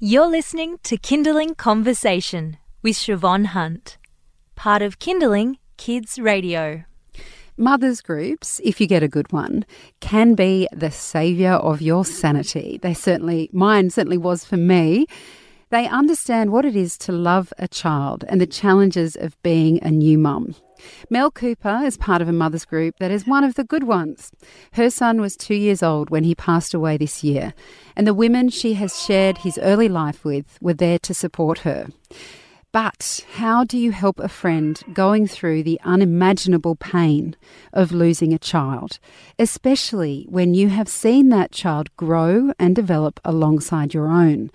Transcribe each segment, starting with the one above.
You're listening to Kinderling Conversation with Siobhan Hunt, part of Kinderling Kids Radio. Mothers groups, if you get a good one, can be the saviour of your sanity. They certainly, mine certainly was for me. They understand what it is to love a child and the challenges of being a new mum. Mel Cooper is part of a mother's group that is one of the good ones. Her son was two years old when he passed away this year, and the women she has shared his early life with were there to support her. But how do you help a friend going through the unimaginable pain of losing a child, especially when you have seen that child grow and develop alongside your own?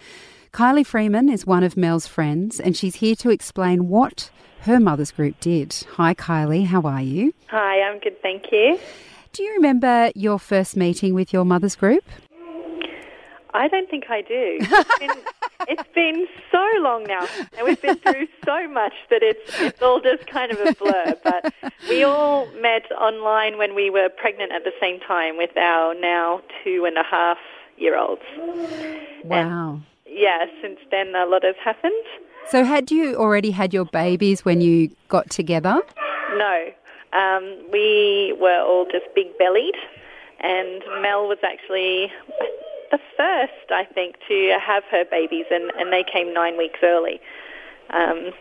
Kylie Freeman is one of Mel's friends, and she's here to explain what her mother's group did. Hi, Kylie, how are you? Hi, I'm good, thank you. Do you remember your first meeting with your mother's group? I don't think I do. It's been, it's been so long now, and we've been through so much that it's it's all just kind of a blur. But we all met online when we were pregnant at the same time with our now two and a half year olds. Wow. And yeah, since then a lot has happened. So, had you already had your babies when you got together? No. Um, we were all just big bellied, and Mel was actually the first, I think, to have her babies, and, and they came nine weeks early. Um,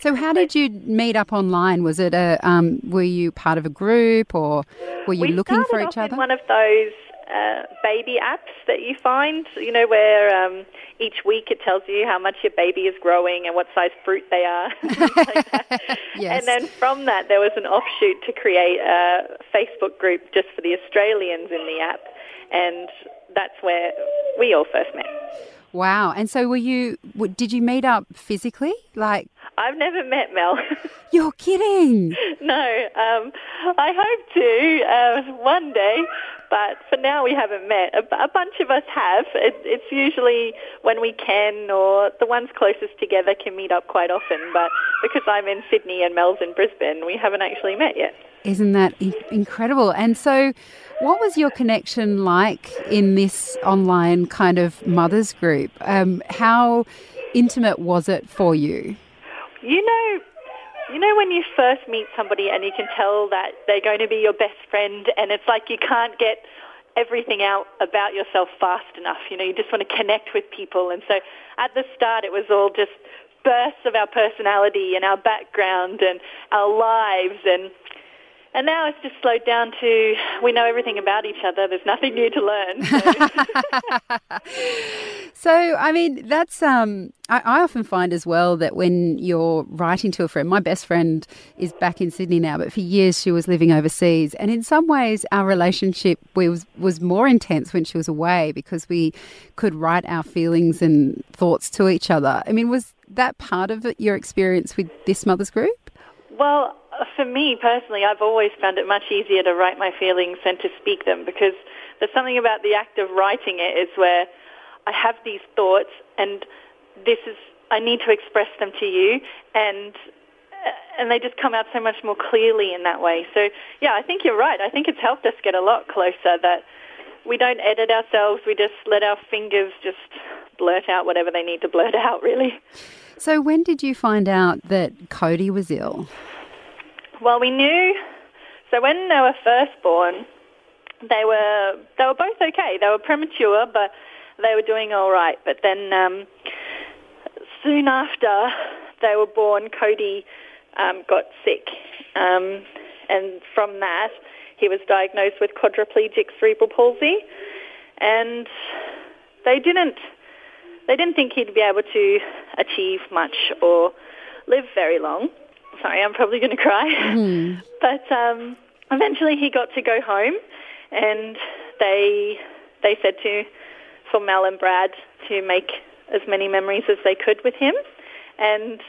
so, how did you meet up online? Was it a um, were you part of a group, or were you we looking for each other? One of those uh, baby apps that you find, you know, where um, each week it tells you how much your baby is growing and what size fruit they are. like. Yes. And then from that, there was an offshoot to create a Facebook group just for the Australians in the app, and that's where we all first met. Wow! And so, were you? Did you meet up physically? Like, I've never met Mel. you're kidding? no, um, I hope to uh, one day, but for now we haven't met. A, a bunch of us have. It, it's usually when we can, or the ones closest together can meet up quite often. But because I'm in Sydney and Mel's in Brisbane, we haven't actually met yet. Isn't that incredible? And so, what was your connection like in this online kind of mothers group? Um, how intimate was it for you? You know, you know when you first meet somebody and you can tell that they're going to be your best friend, and it's like you can't get everything out about yourself fast enough. You know, you just want to connect with people, and so at the start it was all just bursts of our personality and our background and our lives and and now it's just slowed down to we know everything about each other. There's nothing new to learn. So. So, I mean, that's um, I, I often find as well that when you're writing to a friend, my best friend is back in Sydney now, but for years she was living overseas, and in some ways our relationship was was more intense when she was away because we could write our feelings and thoughts to each other. I mean, was that part of your experience with this mother's group? Well, for me personally, I've always found it much easier to write my feelings than to speak them because there's something about the act of writing it is where I have these thoughts and this is I need to express them to you and uh, and they just come out so much more clearly in that way. So yeah, I think you're right. I think it's helped us get a lot closer that we don't edit ourselves. We just let our fingers just blurt out whatever they need to blurt out really. So, when did you find out that Cody was ill? Well, we knew. So when they were first born, they were they were both okay. They were premature, but they were doing all right. But then um, soon after they were born, Cody um, got sick, um, and from that he was diagnosed with quadriplegic cerebral palsy, and they didn't they didn't think he'd be able to achieve much or live very long. Sorry, I'm probably going to cry. But um, eventually he got to go home, and they they said to for Mel and Brad to make as many memories as they could with him, and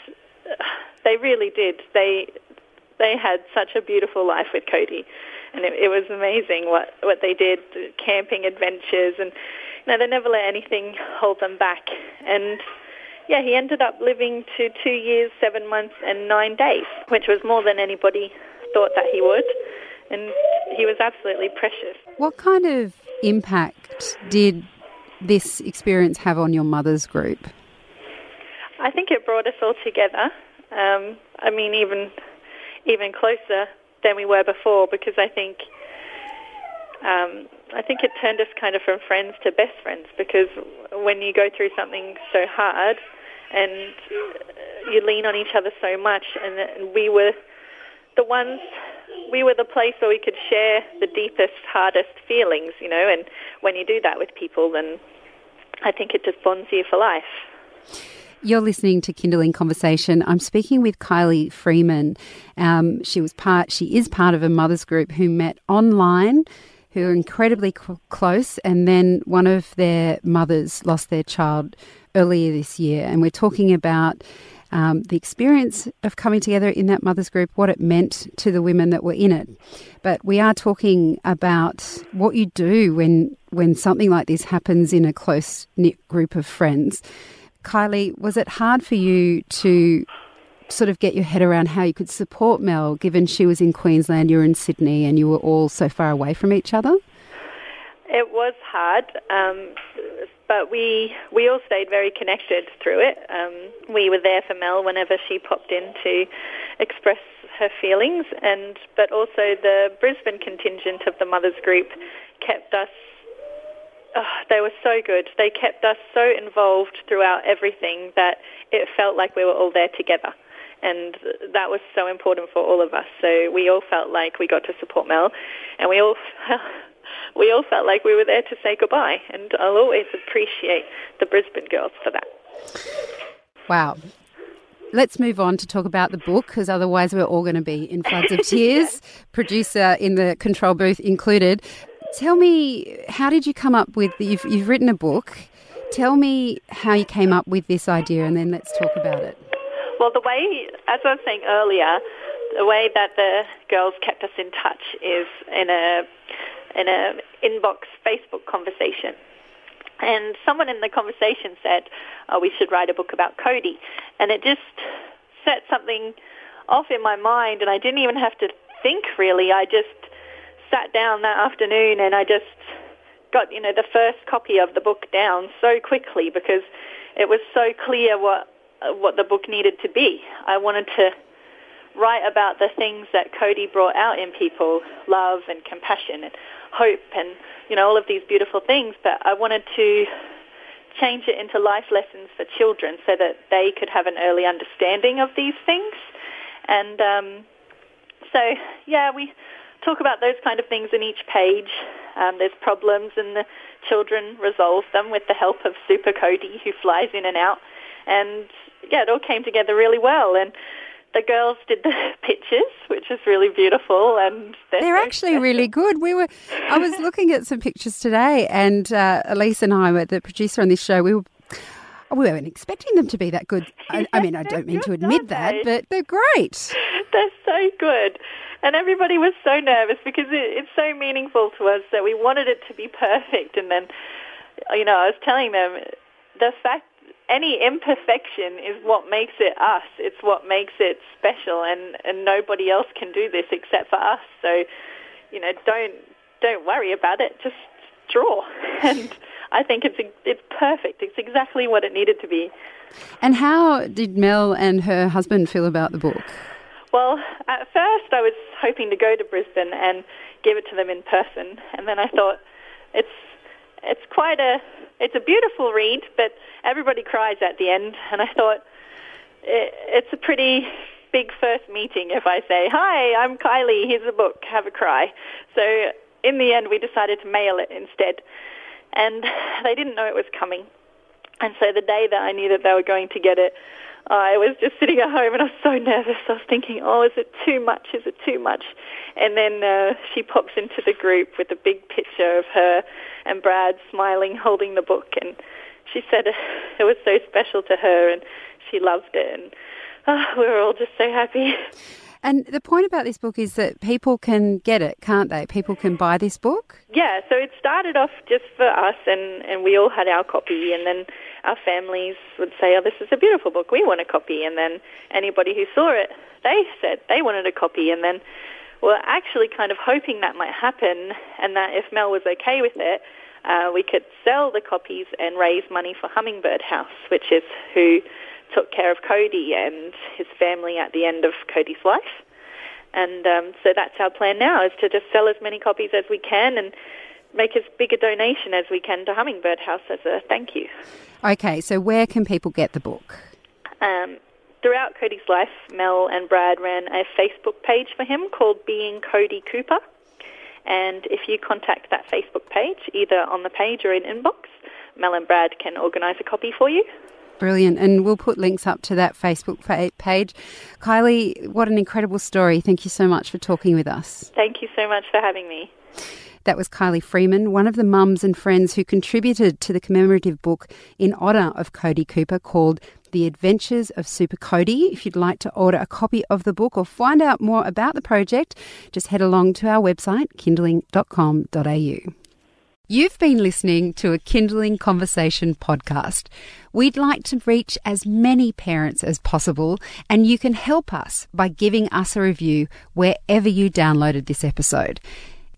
uh, they really did. They they had such a beautiful life with Cody, and it, it was amazing what what they did, camping adventures, and you know they never let anything hold them back. And yeah, he ended up living to two years, seven months, and nine days, which was more than anybody thought that he would. And he was absolutely precious. What kind of impact did this experience have on your mother's group? I think it brought us all together. Um, I mean, even even closer than we were before, because I think um, I think it turned us kind of from friends to best friends. Because when you go through something so hard, and you lean on each other so much, and we were the ones we were the place where we could share the deepest, hardest feelings, you know, and when you do that with people, then I think it just bonds you for life. You're listening to Kinderling Conversation. I'm speaking with Kylie Freeman. Um, she was part. She is part of a mothers group who met online, who are incredibly cl- close, and then one of their mothers lost their child earlier this year, and we're talking about um, the experience of coming together in that mothers group, what it meant to the women that were in it. But we are talking about what you do when when something like this happens in a close knit group of friends. Kylie, was it hard for you to sort of get your head around how you could support Mel, given she was in Queensland, you were in Sydney, and you were all so far away from each other? It was hard. Um, but we we all stayed very connected through it. Um, we were there for Mel whenever she popped in to express her feelings, and but also the Brisbane contingent of the mothers group kept us. Oh, they were so good. They kept us so involved throughout everything that it felt like we were all there together. And that was so important for all of us. So we all felt like we got to support Mel, and we all we all felt like we were there to say goodbye. And I'll always appreciate the Brisbane girls for that. Wow. Let's move on to talk about the book because otherwise we're all going to be in floods of tears, yeah. producer in the control booth included. Tell me, how did you come up with, you've, you've written a book. Tell me how you came up with this idea and then let's talk about it. Well, the way, as I was saying earlier, the way that the girls kept us in touch is in a in a inbox Facebook conversation. And someone in the conversation said, oh, we should write a book about Cody. And it just set something off in my mind, and I didn't even have to think really. I just sat down that afternoon and I just got, you know, the first copy of the book down so quickly because it was so clear what what the book needed to be. I wanted to write about the things that Cody brought out in people, love and compassion. And hope and, you know, all of these beautiful things. But I wanted to change it into life lessons for children so that they could have an early understanding of these things. And um, so, yeah, we talk about those kind of things in each page. Um, there's problems and the children resolve them with the help of Super Cody who flies in and out. And yeah, it all came together really well. And the girls did the pictures, which is really beautiful, and they're, they're actually special. really good. We were, I was looking at some pictures today, and uh, Elise and I, were the producer on this show, we were. We weren't expecting them to be that good. I, I mean, I don't mean to admit that, but they're great. They're so good. And everybody was so nervous because it, it's so meaningful to us that we wanted it to be perfect. And then, you know, I was telling them the fact any imperfection is what makes it us. It's what makes it special, and and nobody else can do this except for us. So, you know, don't don't worry about it. Just draw, and I think it's it's perfect. It's exactly what it needed to be. And how did Mel and her husband feel about the book? Well, at first I was hoping to go to Brisbane and give it to them in person, and then I thought it's it's quite a it's a beautiful read, but everybody cries at the end. And I thought it, it's a pretty big first meeting if I say, "Hi, I'm Kylie. Here's a book. Have a cry." So in the end, we decided to mail it instead, and they didn't know it was coming. And so the day that I knew that they were going to get it, I was just sitting at home and I was so nervous. I was thinking, oh, is it too much? Is it too much? And then uh, she pops into the group with a big picture of her and Brad smiling, holding the book. And she said it was so special to her and she loved it. And oh, we were all just so happy. And the point about this book is that people can get it, can't they? People can buy this book? Yeah, so it started off just for us, and, and we all had our copy, and then our families would say, oh, this is a beautiful book, we want a copy. And then anybody who saw it, they said they wanted a copy. And then we're actually kind of hoping that might happen, and that if Mel was okay with it, uh, we could sell the copies and raise money for Hummingbird House, which is who took care of Cody and his family at the end of Cody's life. And um, so that's our plan now, is to just sell as many copies as we can and make as big a donation as we can to Hummingbird House as a thank you. Okay, so where can people get the book? Um, throughout Cody's life, Mel and Brad ran a Facebook page for him called Being Cody Cooper. And if you contact that Facebook page, either on the page or in inbox, Mel and Brad can organise a copy for you. Brilliant. And we'll put links up to that Facebook page. Kylie, what an incredible story. Thank you so much for talking with us. Thank you so much for having me. That was Kylie Freeman, one of the mums and friends who contributed to the commemorative book in honour of Cody Cooper called The Adventures of Super Cody. If you'd like to order a copy of the book or find out more about the project, just head along to our website, kinderling.com.au. You've been listening to a Kinderling Conversation podcast. We'd like to reach as many parents as possible, and you can help us by giving us a review wherever you downloaded this episode.